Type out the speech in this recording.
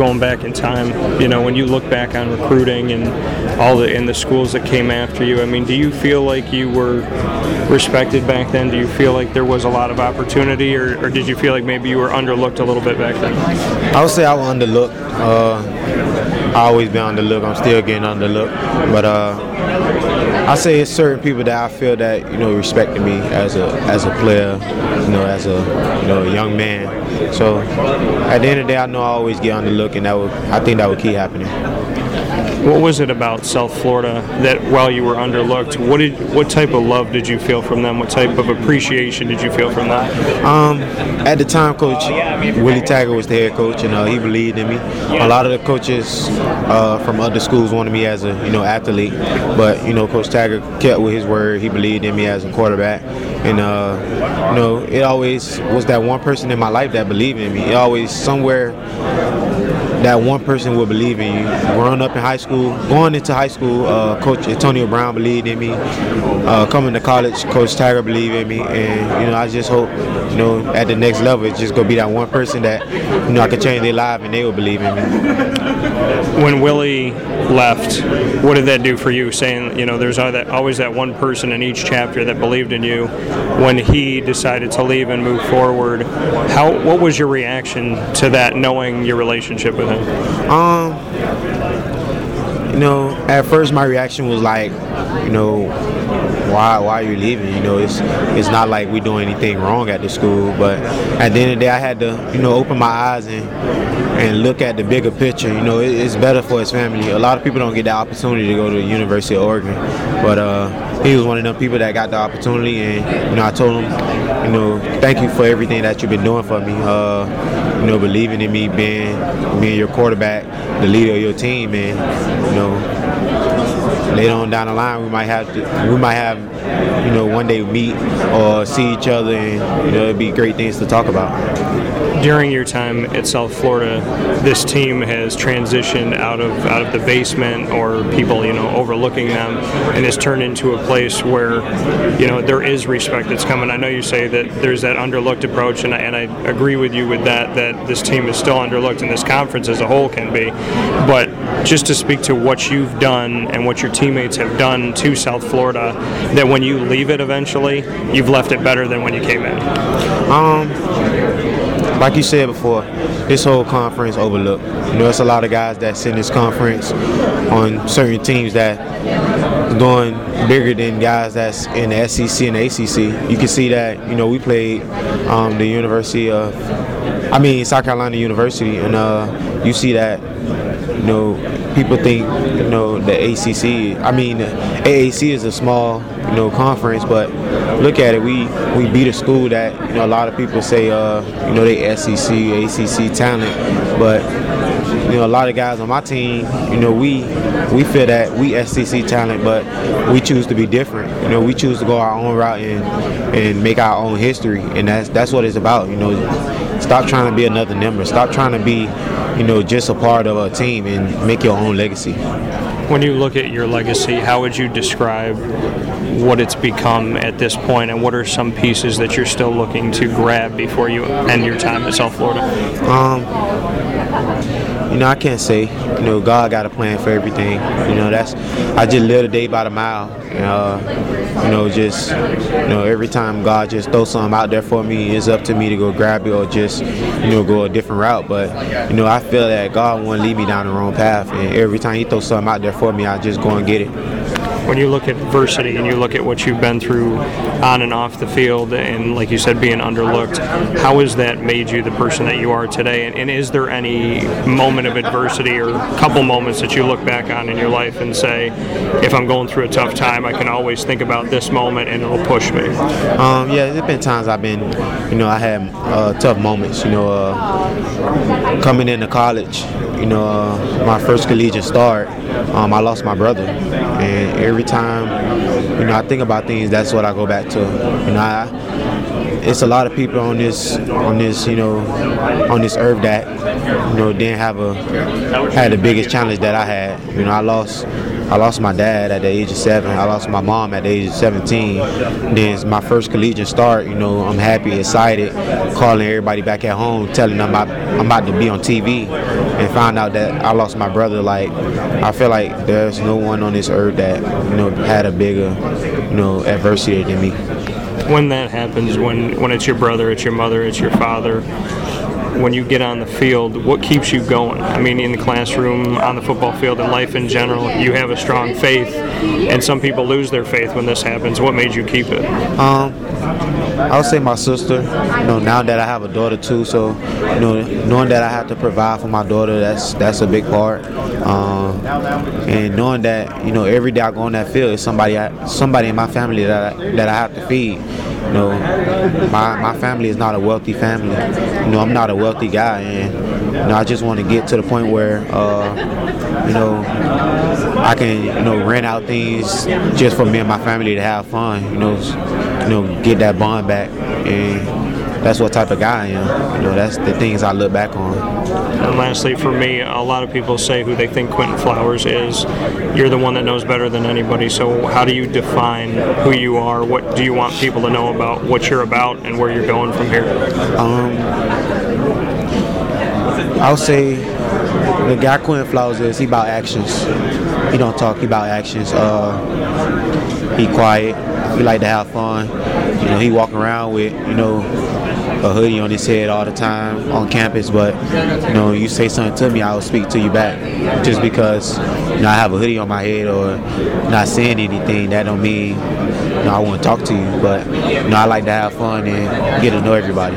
Going back in time, you know, when you look back on recruiting and all the in the schools that came after you, I mean, do you feel like you were respected back then? Do you feel like there was a lot of opportunity, or, or did you feel like maybe you were underlooked a little bit back then? I would say I was underlooked. Uh, I always been underlooked. I'm still getting underlooked, but uh, I say it's certain people that I feel that you know respected me as a as a player, you know, as a you know a young man. So at the end of the day, I know I always get underlooked, and that would I think that would keep happening. What was it about South Florida that while you were underlooked, what did what type of love did you feel from them? What type of appreciation did you feel from them? Um, at the time, Coach Willie Taggart was the head coach, and uh, he believed in me. A lot of the coaches uh, from other schools wanted me as a you know athlete, but you know Coach Taggart kept with his word. He believed in me as a quarterback, and uh, you know it always was that one person in my life that believed in me. It always somewhere that one person will believe in you. Growing up in high school, going into high school, uh, Coach Antonio Brown believed in me. Uh, coming to college, Coach Taggart believed in me, and you know I just hope, you know, at the next level, it's just gonna be that one person that you know I can change their life and they will believe in me. When Willie left, what did that do for you? Saying, you know, there's always that one person in each chapter that believed in you. When he decided to leave and move forward, how what was your reaction to that, knowing your relationship with him? Um, you know, at first my reaction was like, you know, why why are you leaving? You know, it's it's not like we doing anything wrong at the school, but at the end of the day, I had to, you know, open my eyes and and look at the bigger picture. You know, it, it's better for his family. A lot of people don't get the opportunity to go to the University of Oregon, but uh, he was one of them people that got the opportunity, and you know, I told him, you know, thank you for everything that you've been doing for me. Uh, you know, believing in me, being being your quarterback, the leader of your team, and you know later on down the line we might have to, we might have you know one day meet or see each other and you know it'd be great things to talk about during your time at South Florida, this team has transitioned out of out of the basement or people you know overlooking them, and has turned into a place where you know there is respect that's coming. I know you say that there's that underlooked approach, and I, and I agree with you with that. That this team is still underlooked, and this conference as a whole can be. But just to speak to what you've done and what your teammates have done to South Florida, that when you leave it eventually, you've left it better than when you came in. Um like you said before, this whole conference overlooked. You know, it's a lot of guys that sit in this conference on certain teams that doing bigger than guys that's in the SEC and the ACC. You can see that. You know, we played um, the University of, I mean, South Carolina University, and uh, you see that. You know, people think you know the ACC. I mean, AAC is a small you know conference, but look at it. We we beat a school that you know a lot of people say uh, you know they SEC, ACC talent, but you know a lot of guys on my team, you know we we feel that we SEC talent, but we choose to be different. You know we choose to go our own route and and make our own history, and that's that's what it's about. You know, stop trying to be another number. Stop trying to be you know just a part of a team and make your own legacy. When you look at your legacy, how would you describe what it's become at this point, and what are some pieces that you're still looking to grab before you end your time at South Florida? Um, you know, I can't say. You know, God got a plan for everything. You know, that's I just live the day by the mile. Uh, you know, just you know, every time God just throws something out there for me, it's up to me to go grab it or just you know go a different route. But you know, I feel that God won't lead me down the wrong path, and every time He throws something out there for me, I just go and get it when you look at adversity and you look at what you've been through on and off the field, and like you said, being underlooked, how has that made you the person that you are today? And, and is there any moment of adversity or couple moments that you look back on in your life and say, if I'm going through a tough time, I can always think about this moment and it'll push me? Um, yeah, there's been times I've been, you know, I had uh, tough moments. You know, uh, coming into college, you know, uh, my first collegiate start um, I lost my brother, and every time you know I think about things, that's what I go back to. You know, I, it's a lot of people on this on this you know on this earth that you know didn't have a had the biggest challenge that I had. You know, I lost I lost my dad at the age of seven. I lost my mom at the age of 17. Then my first collegiate start. You know, I'm happy, excited, calling everybody back at home, telling them I'm about to be on TV, and find out that I lost my brother. Like, I feel like there's no one on this earth that you know had a bigger, you know, adversity than me. When that happens, when when it's your brother, it's your mother, it's your father when you get on the field, what keeps you going? I mean, in the classroom, on the football field, in life in general, you have a strong faith, and some people lose their faith when this happens. What made you keep it? Um, I would say my sister. You know, now that I have a daughter too, so you know, knowing that I have to provide for my daughter, that's that's a big part. Um, and knowing that you know every day I go on that field, is somebody somebody in my family that I, that I have to feed. You know, my, my family is not a wealthy family. You know, I'm not a wealthy guy, and you know, I just want to get to the point where, uh, you know, I can, you know, rent out things just for me and my family to have fun. You know, you know, get that bond back and that's what type of guy I am. You know, that's the things I look back on. And lastly, for me, a lot of people say who they think Quinton Flowers is. You're the one that knows better than anybody. So, how do you define who you are? What do you want people to know about what you're about and where you're going from here? Um, I'll say the guy Quinton Flowers is he about actions. He don't talk. He about actions. Uh, he quiet. He like to have fun. You know, he walk around with you know a hoodie on his head all the time on campus, but you know, you say something to me, I will speak to you back. Just because you know I have a hoodie on my head or not saying anything, that don't mean you know I want to talk to you. But you know, I like to have fun and get to know everybody.